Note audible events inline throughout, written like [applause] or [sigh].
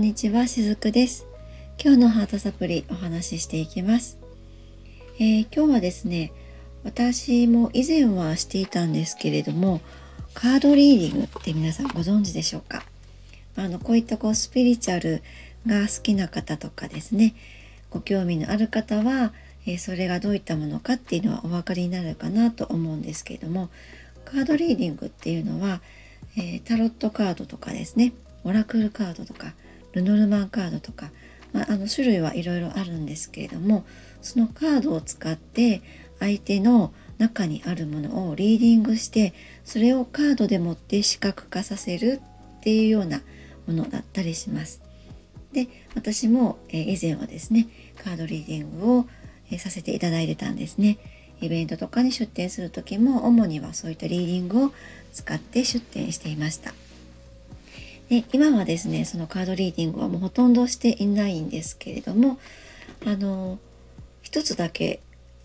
んにちは、しずくです。今日のハートサプリお話ししていきます。えー、今日はですね、私も以前はしていたんですけれども、カードリーディングって皆さんご存知でしょうか？あの、こういったこうスピリチュアルが好きな方とかですね、ご興味のある方は、えー、それがどういったものかっていうのはお分かりになるかなと思うんですけれども、カードリーディングっていうのは、えー、タロットカードとかですね、オラクルカードとかルノルマンカードとか、まあ、あの種類はいろいろあるんですけれどもそのカードを使って相手の中にあるものをリーディングしてそれをカードでもって視覚化させるっていうようなものだったりします。で私も、以前はですねカードリーディングを、させていただいてたんですね。イベントとかに出店する時も主にはそういったリーディングを使って出店していました。で今はですねそのカードリーディングはもうほとんどしていないんですけれどもあの一つだけ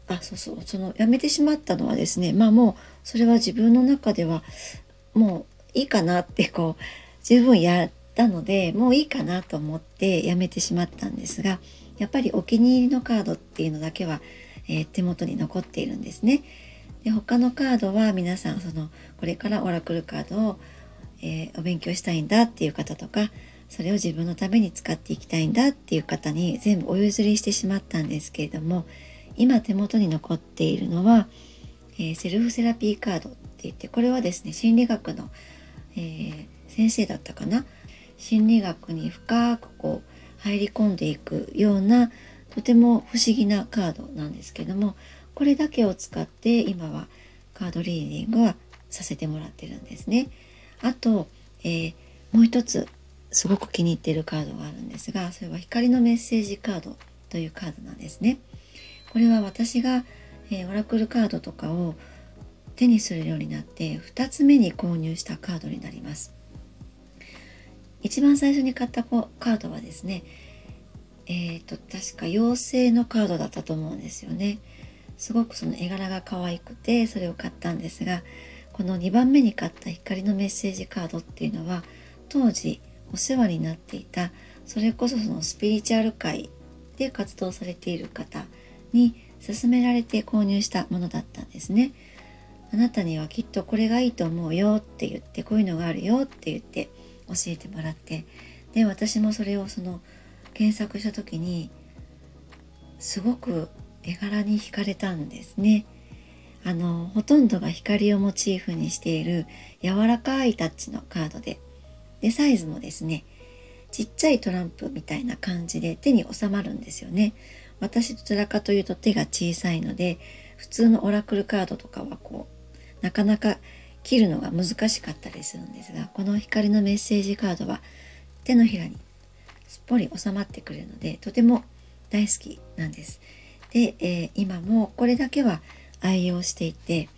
あそうそうそのやめてしまったのはですねまあもうそれは自分の中ではもういいかなってこう十分やったのでもういいかなと思ってやめてしまったんですがやっぱりお気に入りのカードっていうのだけは、えー、手元に残っているんですね。で他のカードは皆さんそのこれからオラクルカードをえー、お勉強したいんだっていう方とかそれを自分のために使っていきたいんだっていう方に全部お譲りしてしまったんですけれども今手元に残っているのは、えー、セルフセラピーカードって言ってこれはですね心理学の、えー、先生だったかな？心理学に深くこう入り込んでいくようなとても不思議なカードなんですけどもこれだけを使って今はカードリーディングはさせてもらってるんですね。あと、えー、もう一つすごく気に入っているカードがあるんですがそれは光のメッセージカードというカードなんですね。これは私が、えー、オラクルカードとかを手にするようになって2つ目に購入したカードになります。一番最初に買ったカードはですねえっ、ー、と確か妖精のカードだったと思うんですよね。すごくその絵柄が可愛くてそれを買ったんですがこの2番目に買った光のメッセージカードっていうのは当時お世話になっていたそれこそそのスピリチュアル界で活動されている方に勧められて購入したものだったんですね。あなたにはきっとこれがいいと思うよって言ってこういうのがあるよって言って教えてもらってで私もそれをその検索した時にすごく絵柄に惹かれたんですね。あのほとんどが光をモチーフにしている柔らかいタッチのカードででサイズもですねちっちゃいトランプみたいな感じで手に収まるんですよね私どちらかというと手が小さいので普通のオラクルカードとかはこうなかなか切るのが難しかったりするんですがこの光のメッセージカードは手のひらにすっぽり収まってくれるのでとても大好きなんです。で、えー、今もこれだけは愛用していて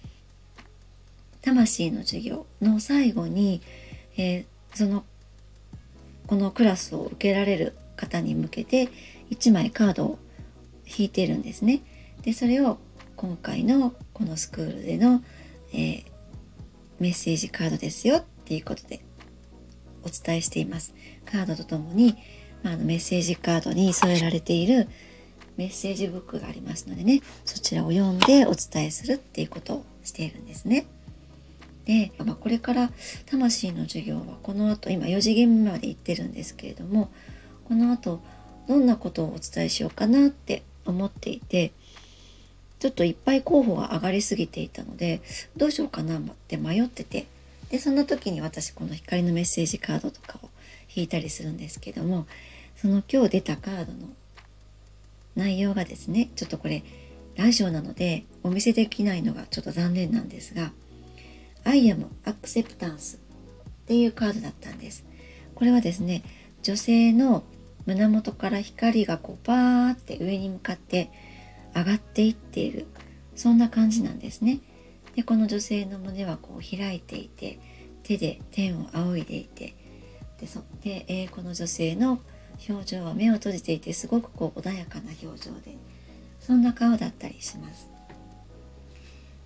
魂の授業の最後に、えー、そのこのクラスを受けられる方に向けて1枚カードを引いてるんですね。でそれを今回のこのスクールでの、えー、メッセージカードですよっていうことでお伝えしています。カードとともに、まあ、メッセージカードに添えられているメッセージブックがありますのでねそちらを読んでお伝えするっていうことをしているんですね。で、まあ、これから魂の授業はこの後今4次元目まで行ってるんですけれどもこの後どんなことをお伝えしようかなって思っていてちょっといっぱい候補が上がりすぎていたのでどうしようかなって迷っててでそんな時に私この光のメッセージカードとかを引いたりするんですけどもその今日出たカードの内容がですねちょっとこれラジオなのでお見せできないのがちょっと残念なんですが I am acceptance っていうカードだったんです。これはですね女性の胸元から光がこうバーって上に向かって上がっていっているそんな感じなんですね。でこの女性の胸はこう開いていて手で天を仰いでいてでそで、えー、この女性の表情は目を閉じていてすごくこう穏やかな表情でそんな顔だったりします。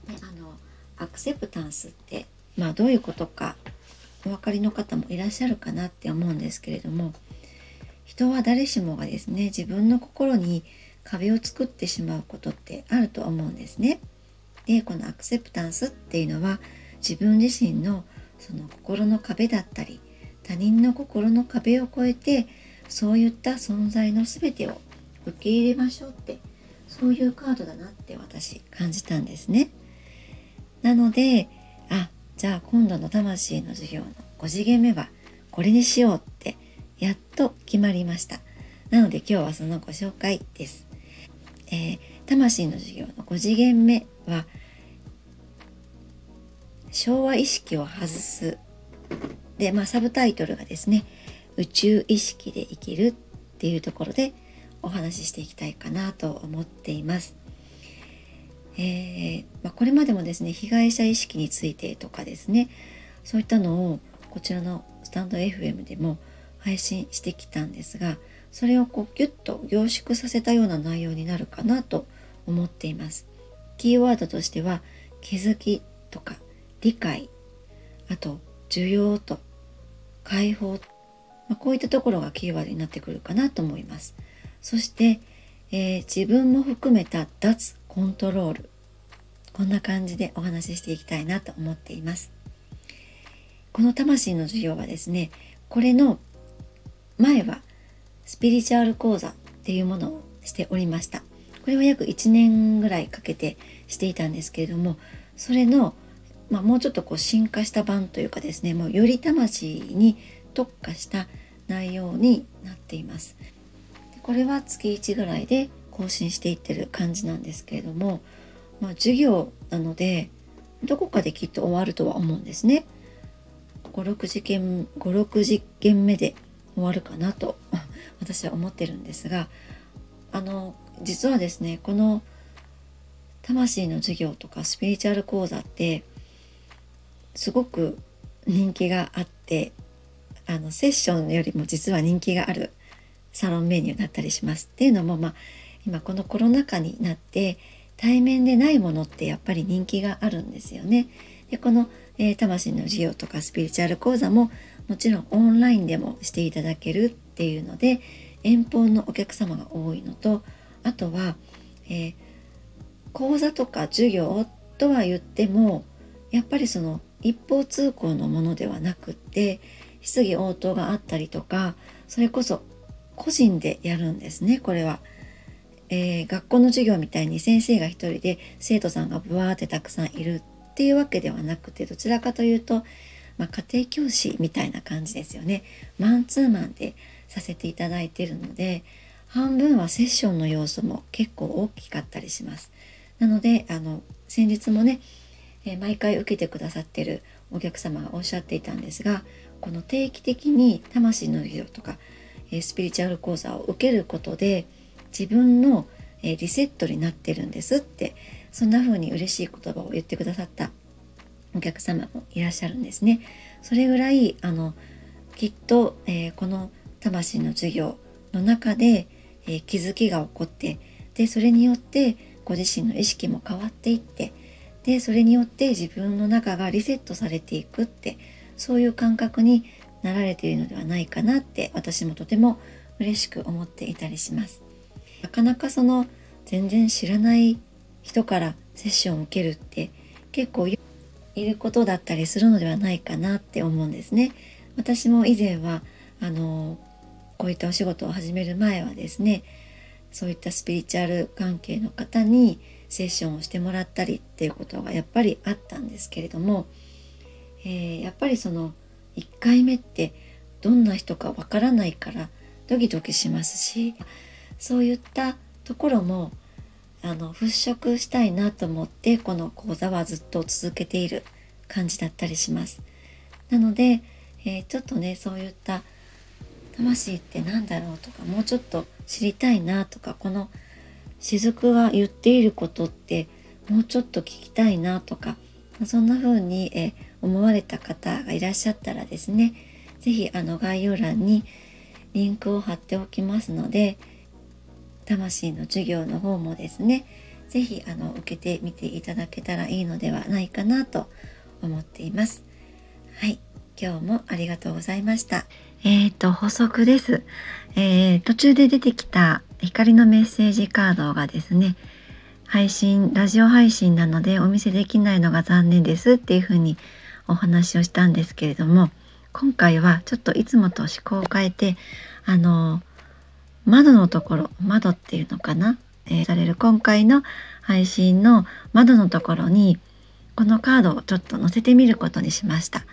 であのアクセプタンスってまあどういうことかお分かりの方もいらっしゃるかなって思うんですけれども人は誰しもがですね自分の心に壁を作ってしまうことってあると思うんですね。でこのアクセプタンスっていうのは自分自身のその心の壁だったり他人の心の壁を越えてそういった存在の全てを受け入れましょうってそういうカードだなって私感じたんですね。なのであじゃあ今度の魂の授業の5次元目はこれにしようってやっと決まりました。なので今日はそのご紹介です。えー、魂の授業の5次元目は昭和意識を外すで、まあ、サブタイトルがですね宇宙意識で生きるっていうところでお話ししていきたいかなと思っています。えー、まあ、これまでもですね被害者意識についてとかですねそういったのをこちらのスタンド FM でも配信してきたんですがそれをこうギュッと凝縮させたような内容になるかなと思っています。キーワードとしては気づきとか理解あと需要と解放、まあ、こういったところがキーワードになってくるかなと思います。そして、えー、自分も含めた脱コントロールこんな感じでお話ししていきたいなと思っています。この魂の授業はですねこれの前はスピリチュアル講座っていうものをしておりました。これは約1年ぐらいかけてしていたんですけれどもそれのまあ、もうちょっとこう進化した版というかですねもうより魂に特化した内容になっています。これは月1ぐらいで更新していってる感じなんですけれども、まあ、授業なのでどこかできっと終わるとは思うんですね。56次元56次元目で終わるかなと [laughs] 私は思ってるんですがあの実はですねこの魂の授業とかスピリチュアル講座ってすごく人気があってあのセッションよりも実は人気があるサロンメニューだったりします。っていうのも、まあ、今このコロナ禍になって対面でないものってやっぱり人気があるんですよね。でこの、えー、魂の授業とかスピリチュアル講座ももちろんオンラインでもしていただけるっていうので遠方のお客様が多いのとあとは、えー、講座とか授業とは言ってもやっぱりその一方通行のものではなくって質疑応答があったりとかそれこそ個人でやるんですねこれは。えー、学校の授業みたいに先生が一人で生徒さんがブワーってたくさんいるっていうわけではなくてどちらかというと、まあ、家庭教師みたいな感じですよね。マンツーマンでさせていただいてるので半分はセッションの要素も結構大きかったりします。なのであの先日もねえ毎回受けてくださってるお客様がおっしゃっていたんですがこの定期的に魂の授業とか、えスピリチュアル講座を受けることで自分の、えリセットになってるんですってそんな風に嬉しい言葉を言ってくださったお客様もいらっしゃるんですね。それぐらいあのきっと、えー、この魂の授業の中で、えー、気づきが起こってでそれによってご自身の意識も変わっていってでそれによって自分の中がリセットされていくってそういう感覚になられているのではないかなって私もとても嬉しく思っていたりします。なかなかその全然知らない人からセッションを受けるって結構いることだったりするのではないかなって思うんですね。私も以前はあのこういったお仕事を始める前はですねそういったスピリチュアル関係の方にセッションをしてもらったりっていうことがやっぱりあったんですけれども、えー、やっぱりその1回目ってどんな人かわからないからドキドキしますしそういったところもあの払拭したいなと思ってこの講座はずっと続けている感じだったりします。なので、えー、ちょっとねそういった魂って何だろうとかもうちょっと知りたいなとかこの雫が言っていることってもうちょっと聞きたいなとかそんな風にえ思われた方がいらっしゃったらですね是非あの概要欄にリンクを貼っておきますので魂の授業の方もですね是非あの受けてみていただけたらいいのではないかなと思っています。はい今日もありがとうございました。えっ、ー、と補足です、えー、途中で出てきた光のメッセージカードがですね配信ラジオ配信なのでお見せできないのが残念ですっていうふうにお話をしたんですけれども今回はちょっといつもと思考を変えてあの窓のところ窓っていうのかな、えー、される今回の配信の窓のところにこのカードをちょっと載せてみることにしました。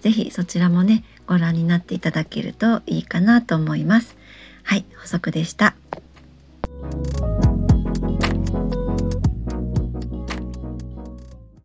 是非そちらもねご覧になっていただけるといいかなと思います。はい、補足でした。